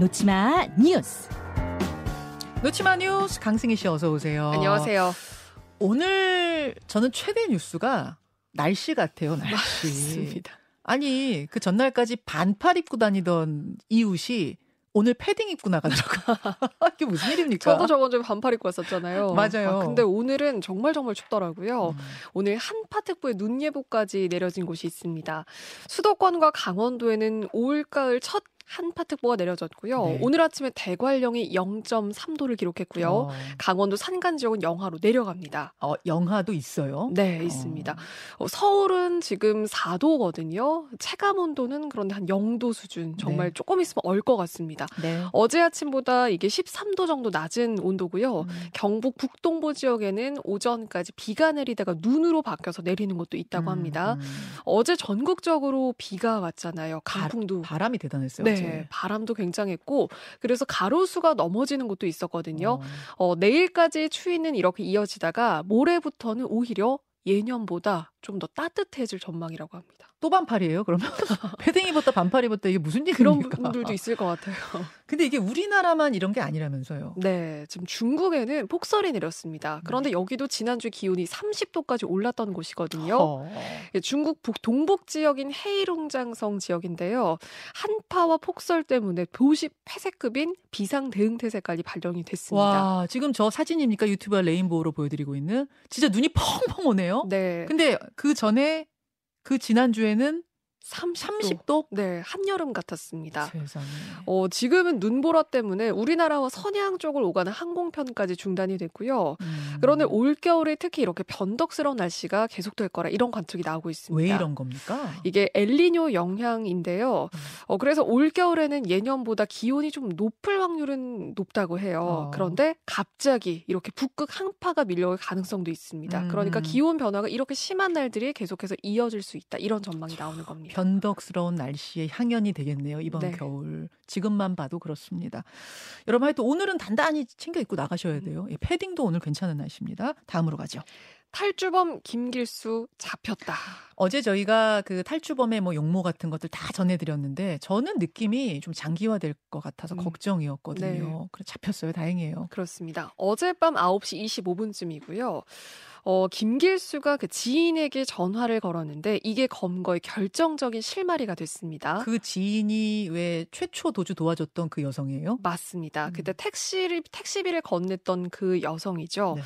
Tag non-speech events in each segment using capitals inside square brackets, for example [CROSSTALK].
놓치마 뉴스. 놓치마 뉴스 강승희 씨 어서 오세요. 안녕하세요. 오늘 저는 최대 뉴스가 날씨 같아요. 날씨. 맞습니다. 아니 그 전날까지 반팔 입고 다니던 이웃이 오늘 패딩 입고 나간다고. [LAUGHS] 이게 무슨 일입니까? 저도 저번 주에 반팔 입고 왔었잖아요. 맞아요. 아, 근데 오늘은 정말 정말 춥더라고요. 음. 오늘 한파특보에 눈 예보까지 내려진 곳이 있습니다. 수도권과 강원도에는 올 가을 첫 한 파특보가 내려졌고요. 네. 오늘 아침에 대관령이 0.3도를 기록했고요. 어, 강원도 산간 지역은 영하로 내려갑니다. 어, 영하도 있어요. 네, 있습니다. 어, 서울은 지금 4도거든요. 체감 온도는 그런데 한 0도 수준. 정말 네. 조금 있으면 얼 것 같습니다. 네. 어제 아침보다 이게 13도 정도 낮은 온도고요. 음. 경북 북동부 지역에는 오전까지 비가 내리다가 눈으로 바뀌어서 내리는 곳도 있다고 음, 합니다. 음. 어제 전국적으로 비가 왔잖아요. 강풍도. 바 람이 대단했어요. 네, 어제. 바람도 굉장했고 그래서 가로수가 넘어지는 곳도 있었거든요. 어. 어, 내일까지 추위는 이렇게 이어지다가 모레부터는 오히려 예년보다 좀 더 따뜻해질 전망이라고 합니다. 또 반팔이에요? 그러면 패딩 입었다 반팔 입었다 이게 무슨 그런 일입니까? 분들도 있을 것 같아요. [LAUGHS] 근데 이게 우리나라만 이런 게 아니라면서요. 네, 지금 중국에는 폭설이 네. 내렸습니다. 그런데 여기도 지난주 기온이 30도까지 올랐던 곳이거든요. 어. 예, 중국 북 동북 지역인 헤이룽장성 지역인데요. 한파와 폭설 때문에 도시 폐쇄급인 비상 대응 태세까지 발령이 됐습니다. 와, 지금 저 사진입니까? 유튜브와 레인보우로 보여드리고 있는 진짜 눈이 펑펑 오네요. 네, 근데 그 전에 그 지난주에는 30도. 30도? 네, 한여름 같았습니다. 세상에. 어, 지금은 눈보라 때문에 우리나라와 선양 쪽을 오가는 항공편까지 중단이 됐고요. 음. 그런데 올겨울에 특히 이렇게 변덕스러운 날씨가 계속될 거라 이런 관측이 나오고 있습니다. 왜 이런 겁니까? 이게 엘리뇨 영향인데요. 음. 어, 그래서 올겨울에는 예년보다 기온이 좀 높을 확률은 높다고 해요. 어. 그런데 갑자기 이렇게 북극 항파가 밀려올 가능성도 있습니다. 음. 그러니까 기온 변화가 이렇게 심한 날들이 계속해서 이어질 수 있다. 이런 전망이 나오는 겁니다. 변덕스러운 날씨의 향연이 되겠네요. 이번 네. 겨울. 지금만 봐도 그렇습니다. 여러분 하여튼 오늘은 단단히 챙겨 입고 나가셔야 돼요. 이 패딩도 오늘 괜찮은 날씨 입니다. 다음으로 가죠. 탈주범 김길수 잡혔다. 어제 저희가 그 탈주범의 뭐 용모 같은 것들 다 전해드렸는데 저는 느낌이 좀 장기화될 것 같아서 음. 걱정이었거든요. 네. 그래 잡혔어요. 다행이에요. 그렇습니다. 어젯밤 9시 25분쯤이고요. 어, 김길수가 그 지인에게 전화를 걸었는데 이게 검거의 결정적인 실마리가 됐습니다. 그 지인이 왜 최초 도주 도와줬던 그 여성이에요? 맞습니다. 음. 그때 택시를 택시비를 건넸던 그 여성이죠. 네.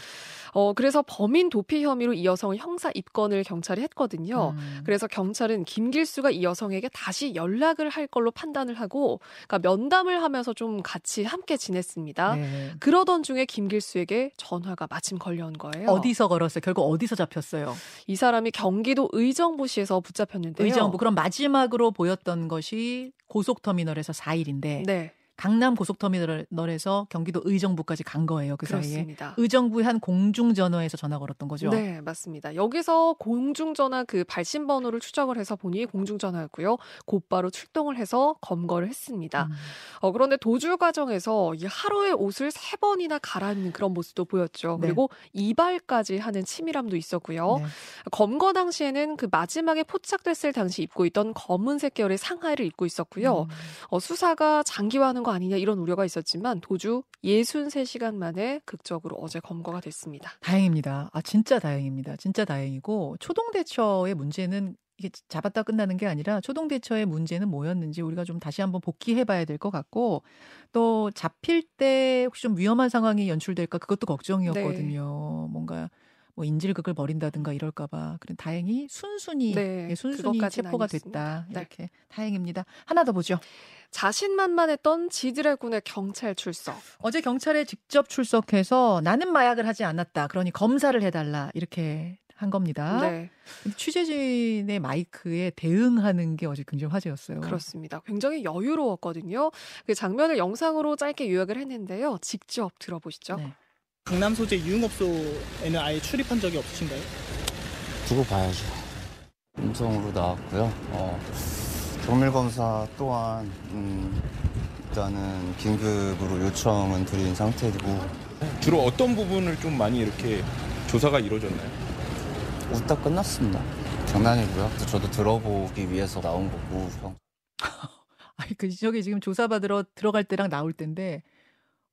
어 그래서 범인 도피 혐의로 이 여성을 형사 입건을 경찰이 했거든요. 음. 그래서 경찰은 김길수가 이 여성에게 다시 연락을 할 걸로 판단을 하고 그러니까 면담을 하면서 좀 같이 함께 지냈습니다. 네. 그러던 중에 김길수에게 전화가 마침 걸려온 거예요. 어디서 걸었어요? 결국 어디서 잡혔어요? 이 사람이 경기도 의정부시에서 붙잡혔는데요. 의정부. 그럼 마지막으로 보였던 것이 고속터미널에서 4일인데 네, 강남 고속터미널에서 경기도 의정부까지 간 거예요. 그 사이에. 그렇습니다. 의정부의 한 공중전화에서 전화 걸었던 거죠. 네, 맞습니다. 여기서 공중전화 그 발신 번호를 추적을 해서 보니 공중전화였고요. 곧바로 출동을 해서 검거를 했습니다. 음. 어, 그런데 도주 과정에서 이 하루에 옷을 세 번이나 갈아입는 그런 모습도 보였죠. 네. 그리고 이발까지 하는 치밀함도 있었고요. 네. 검거 당시에는 그 마지막에 포착됐을 당시 입고 있던 검은색 계열의 상하이를 입고 있었고요. 음. 어, 수사가 장기화하는 거 아니냐 이런 우려가 있었지만 도주 63시간 만에 극적으로 어제 검거가 됐습니다. 다행입니다. 아 진짜 다행입니다. 진짜 다행이고 초동 대처의 문제는 이게 잡았다 끝나는 게 아니라 초동 대처의 문제는 뭐였는지 우리가 좀 다시 한번 복귀해 봐야 될 것 같고 또 잡힐 때 혹시 좀 위험한 상황이 연출될까 그것도 걱정이었거든요. 뭔가 뭐 인질극을 벌인다든가 이럴까봐. 그래 다행히 순순히 네, 예, 순순히 체포가. 됐다. 네. 이렇게 다행입니다. 하나 더 보죠. 자신만만했던 지드래곤의 경찰 출석. 어제 경찰에 직접 출석해서 나는 마약을 하지 않았다. 그러니 검사를 해달라 이렇게 한 겁니다. 네, 취재진의 마이크에 대응하는 게 어제 굉장히 화제였어요. 그렇습니다. 굉장히 여유로웠거든요. 그 장면을 영상으로 짧게 요약을 했는데요. 직접 들어보시죠. 네. 강남 소재 유흥업소에는 아예 출입한 적이 없으신가요? 두고 봐야죠. 음성으로 나왔고요. 어, 정밀 검사 또한 음, 일단은 긴급으로 요청은 드린 상태이고 주로 어떤 부분을 좀 많이 이렇게 조사가 이루어졌나요? 웃다 끝났습니다. 장난이고요. 저도 들어보기 위해서 나온 거고 형. 아, [LAUGHS] 아니 그 저기 지금 조사받으러 들어갈 때랑 나올 때인데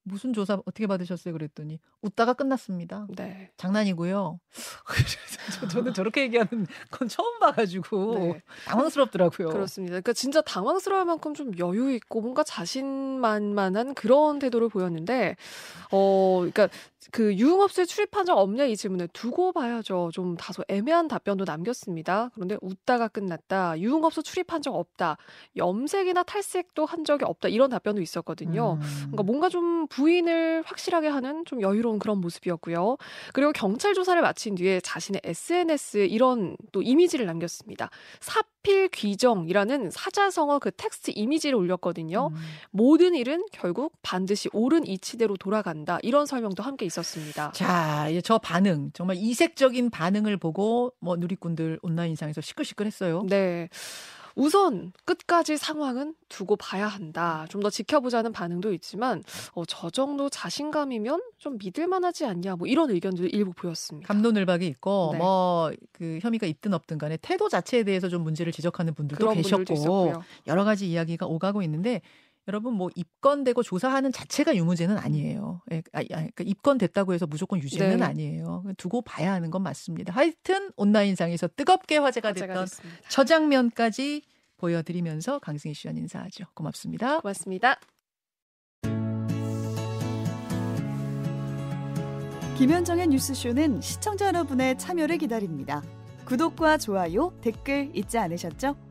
무슨 조사 어떻게 받으셨어요? 그랬더니 웃다가 끝났습니다. 네. 장난이고요. [LAUGHS] 저는 [LAUGHS] 저렇게 얘기하는 건 처음 봐가지고 네. 당황스럽더라고요. 그렇습니다. 그러니까 진짜 당황스러울 만큼 좀 여유 있고 뭔가 자신만만한 그런 태도를 보였는데, 어, 그러니까 그 유흥업소에 출입한 적 없냐 이 질문에 두고 봐야죠. 좀 다소 애매한 답변도 남겼습니다. 그런데 웃다가 끝났다. 유흥업소 출입한 적 없다. 염색이나 탈색도 한 적이 없다. 이런 답변도 있었거든요. 음. 그러니까 뭔가 좀 부인을 확실하게 하는 좀 여유로운 그런 모습이었고요. 그리고 경찰 조사를 마친 뒤에 자신의 SNS에 이런 또 이미지를 남겼습니다. 사필 귀정이라는 사자성어 그 텍스트 이미지를 올렸거든요. 음. 모든 일은 결국 반드시 옳은 이치대로 돌아간다. 이런 설명도 함께 있었습니다. 자, 저 반응 정말 이색적인 반응을 보고 뭐 누리꾼들 온라인상에서 시끌시끌했어요. 네. 우선 끝까지 상황은 두고 봐야 한다. 좀 더 지켜보자는 반응도 있지만 어, 저 정도 자신감이면 좀 믿을 만하지 않냐. 뭐 이런 의견도 일부 보였습니다. 감론을박이 있고 네. 뭐그 혐의가 있든 없든 간에 태도 자체에 대해서 좀 문제를 지적하는 분들도 계셨고. 여러 가지 이야기가 오가고 있는데 여러분 뭐 입건되고 조사하는 자체가 유무죄는 아니에요. 예, 아, 아, 그러니까 입건됐다고 해서 무조건 유죄는 네. 아니에요. 두고 봐야 하는 건 맞습니다. 하여튼 온라인상에서 뜨겁게 화제가 화제가 됐던 됐습니다. 저 장면까지 보여드리면서 강승희 씨와 인사하죠. 고맙습니다. 고맙습니다. 김현정의 뉴스쇼는 시청자 여러분의 참여를 기다립니다. 구독과 좋아요, 댓글 잊지 않으셨죠?